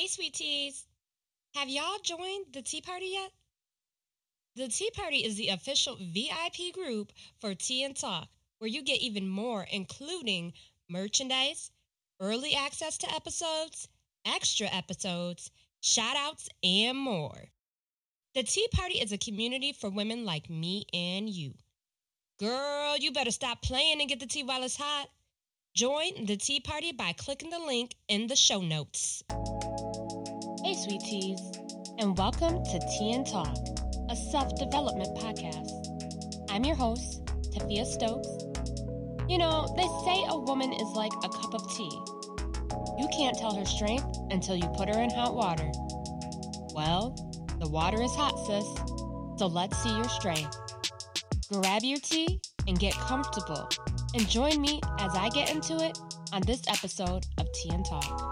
Hey, sweeties. Have y'all joined the Tea Party yet? The Tea Party is the official VIP group for Tea and Talk, where you get even more, including merchandise, early access to episodes, extra episodes, shout outs, and more. The Tea Party is a community for women like me and you. Girl, you better stop playing and get the tea while it's hot. Join the Tea Party by clicking the link in the show notes. Hey, sweet teas, and welcome to Tea and Talk, a self development podcast. I'm your host, Tafia Stokes. You know, they say a woman is like a cup of tea. You can't tell her strength until you put her in hot water. Well, the water is hot, sis, so let's see your strength. Grab your tea and get comfortable, and join me as I get into it on this episode of Tea and Talk.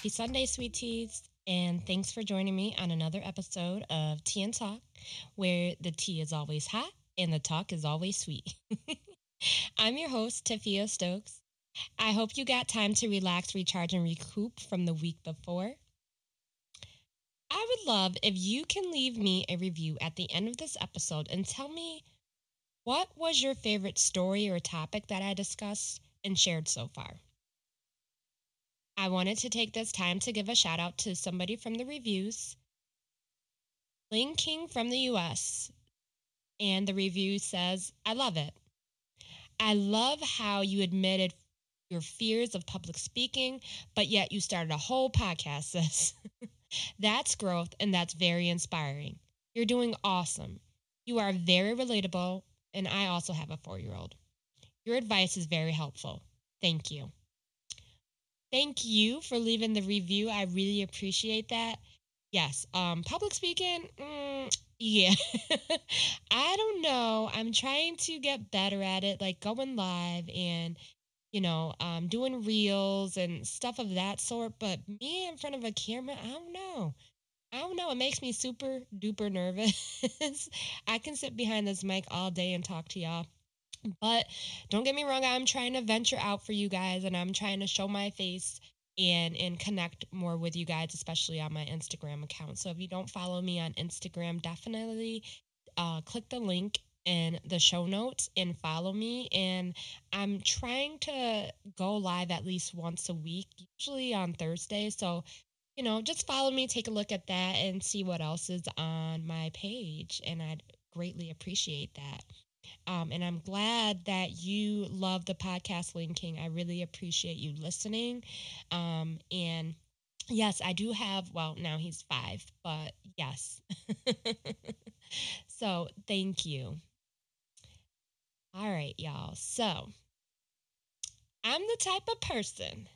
Happy Sunday, sweet teas, and thanks for joining me on another episode of Tea and Talk, where the tea is always hot and the talk is always sweet. I'm your host, Tafia Stokes. I hope you got time to relax, recharge, and recoup from the week before. I would love if you can leave me a review at the end of this episode and tell me what was your favorite story or topic that I discussed and shared so far. I wanted to take this time to give a shout out to somebody from the reviews. Ling King from the US. And the review says, I love it. I love how you admitted your fears of public speaking, but yet you started a whole podcast, sis. that's growth and that's very inspiring. You're doing awesome. You are very relatable, and I also have a four year old. Your advice is very helpful. Thank you. Thank you for leaving the review. I really appreciate that. Yes, um, public speaking, mm, yeah. I don't know. I'm trying to get better at it, like going live and, you know, um, doing reels and stuff of that sort. But me in front of a camera, I don't know. I don't know. It makes me super duper nervous. I can sit behind this mic all day and talk to y'all but don't get me wrong, I'm trying to venture out for you guys and I'm trying to show my face and and connect more with you guys, especially on my Instagram account. So if you don't follow me on Instagram, definitely uh, click the link in the show notes and follow me. And I'm trying to go live at least once a week, usually on Thursday. So you know, just follow me, take a look at that, and see what else is on my page. And I'd greatly appreciate that. Um, and I'm glad that you love the podcast, Lean King. I really appreciate you listening. Um, and yes, I do have, well, now he's five, but yes. so thank you. All right, y'all. So I'm the type of person,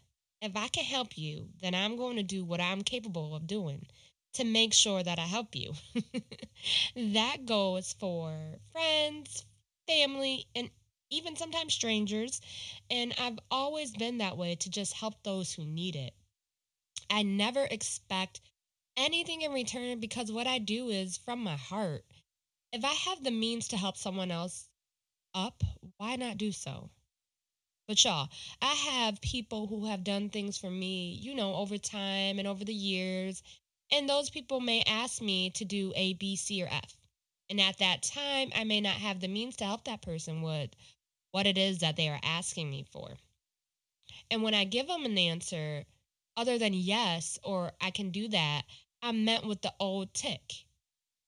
if I can help you, then I'm going to do what I'm capable of doing to make sure that I help you. that goes for friends, family, and even sometimes strangers. And I've always been that way to just help those who need it. I never expect anything in return because what I do is from my heart. If I have the means to help someone else up, why not do so? But y'all, I have people who have done things for me, you know, over time and over the years. And those people may ask me to do A, B, C, or F. And at that time, I may not have the means to help that person with what it is that they are asking me for. And when I give them an answer other than yes, or I can do that, I'm met with the old tick.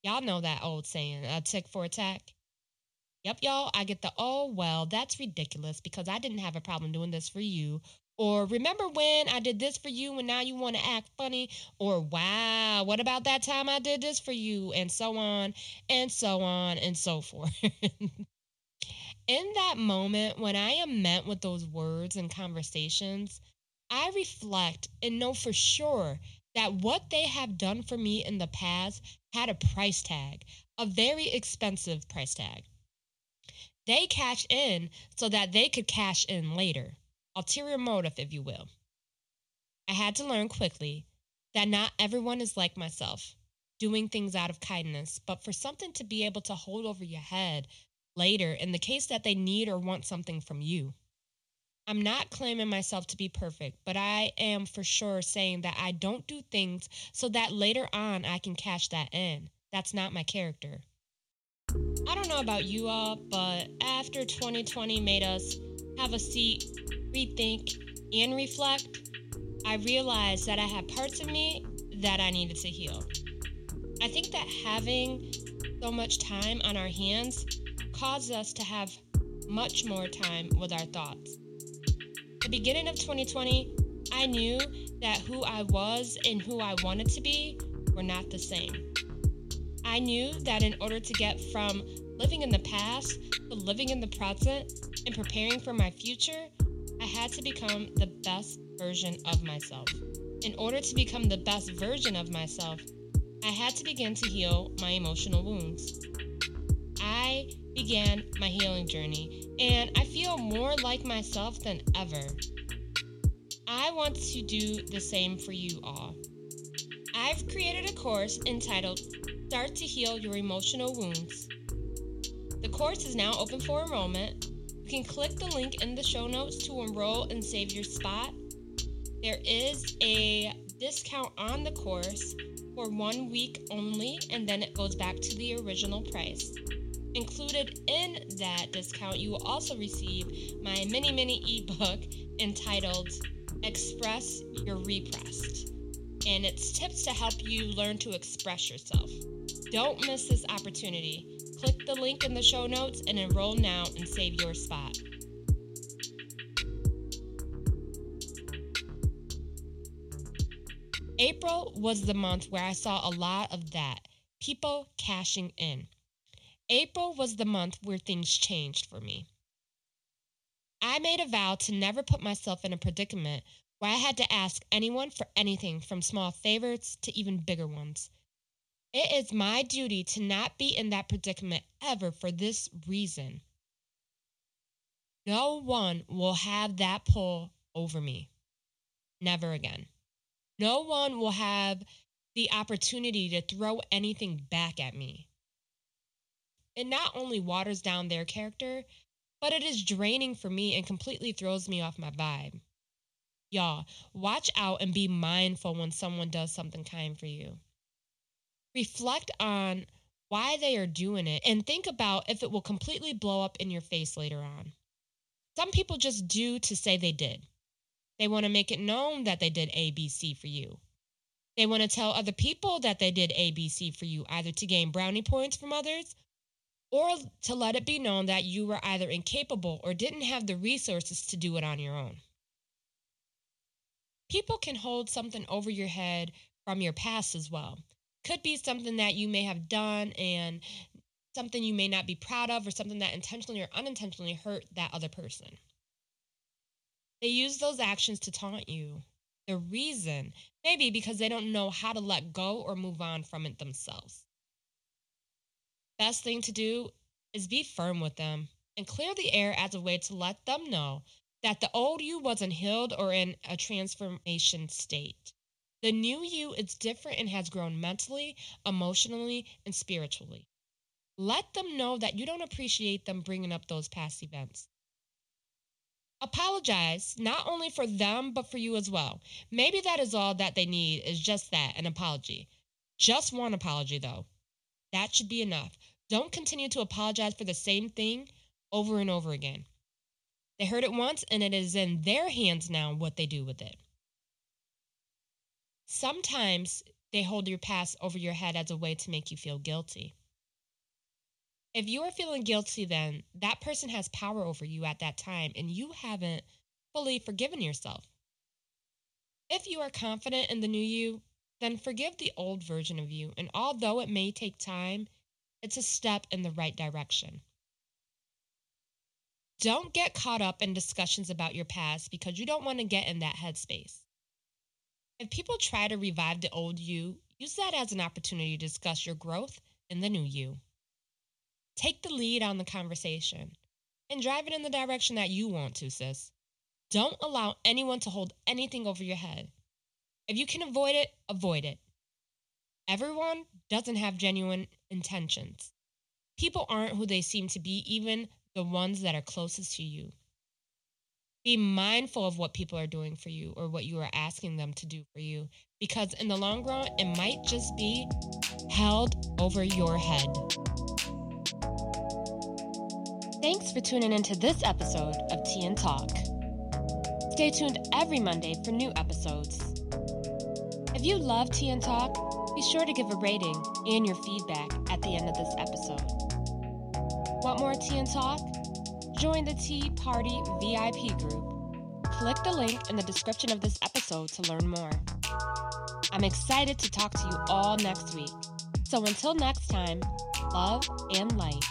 Y'all know that old saying, a tick for a tack. Yep, y'all, I get the, oh, well, that's ridiculous because I didn't have a problem doing this for you, or remember when I did this for you and now you want to act funny? Or wow, what about that time I did this for you? And so on and so on and so forth. In that moment, when I am met with those words and conversations, I reflect and know for sure that what they have done for me in the past had a price tag, a very expensive price tag. They cash in so that they could cash in later ulterior motive, if you will. I had to learn quickly that not everyone is like myself, doing things out of kindness, but for something to be able to hold over your head later in the case that they need or want something from you. I'm not claiming myself to be perfect, but I am for sure saying that I don't do things so that later on I can cash that in. That's not my character. I don't know about you all, but after 2020 made us have a seat, rethink, and reflect, I realized that I had parts of me that I needed to heal. I think that having so much time on our hands caused us to have much more time with our thoughts. The beginning of 2020, I knew that who I was and who I wanted to be were not the same. I knew that in order to get from living in the past to living in the present and preparing for my future, I had to become the best version of myself. In order to become the best version of myself, I had to begin to heal my emotional wounds. I began my healing journey, and I feel more like myself than ever. I want to do the same for you all. I've created a course entitled Start to Heal Your Emotional Wounds. The course is now open for enrollment. You can click the link in the show notes to enroll and save your spot. There is a discount on the course for one week only, and then it goes back to the original price. Included in that discount, you will also receive my mini mini ebook entitled Express Your Repressed. And it's tips to help you learn to express yourself. Don't miss this opportunity. Click the link in the show notes and enroll now and save your spot. April was the month where I saw a lot of that people cashing in. April was the month where things changed for me. I made a vow to never put myself in a predicament where I had to ask anyone for anything from small favors to even bigger ones. It is my duty to not be in that predicament ever for this reason. No one will have that pull over me. Never again. No one will have the opportunity to throw anything back at me. It not only waters down their character, but it is draining for me and completely throws me off my vibe. Y'all, watch out and be mindful when someone does something kind for you. Reflect on why they are doing it and think about if it will completely blow up in your face later on. Some people just do to say they did. They want to make it known that they did ABC for you. They want to tell other people that they did ABC for you, either to gain brownie points from others or to let it be known that you were either incapable or didn't have the resources to do it on your own. People can hold something over your head from your past as well. Could be something that you may have done and something you may not be proud of, or something that intentionally or unintentionally hurt that other person. They use those actions to taunt you. The reason, maybe because they don't know how to let go or move on from it themselves. Best thing to do is be firm with them and clear the air as a way to let them know that the old you wasn't healed or in a transformation state. The new you is different and has grown mentally, emotionally, and spiritually. Let them know that you don't appreciate them bringing up those past events. Apologize, not only for them, but for you as well. Maybe that is all that they need is just that an apology. Just one apology, though. That should be enough. Don't continue to apologize for the same thing over and over again. They heard it once, and it is in their hands now what they do with it. Sometimes they hold your past over your head as a way to make you feel guilty. If you are feeling guilty, then that person has power over you at that time and you haven't fully forgiven yourself. If you are confident in the new you, then forgive the old version of you. And although it may take time, it's a step in the right direction. Don't get caught up in discussions about your past because you don't want to get in that headspace. If people try to revive the old you, use that as an opportunity to discuss your growth in the new you. Take the lead on the conversation and drive it in the direction that you want to, sis. Don't allow anyone to hold anything over your head. If you can avoid it, avoid it. Everyone doesn't have genuine intentions. People aren't who they seem to be, even the ones that are closest to you. Be mindful of what people are doing for you or what you are asking them to do for you, because in the long run, it might just be held over your head. Thanks for tuning into this episode of Tea and Talk. Stay tuned every Monday for new episodes. If you love Tea and Talk, be sure to give a rating and your feedback at the end of this episode. Want more Tea and Talk? Join the Tea Party VIP group. Click the link in the description of this episode to learn more. I'm excited to talk to you all next week. So until next time, love and light.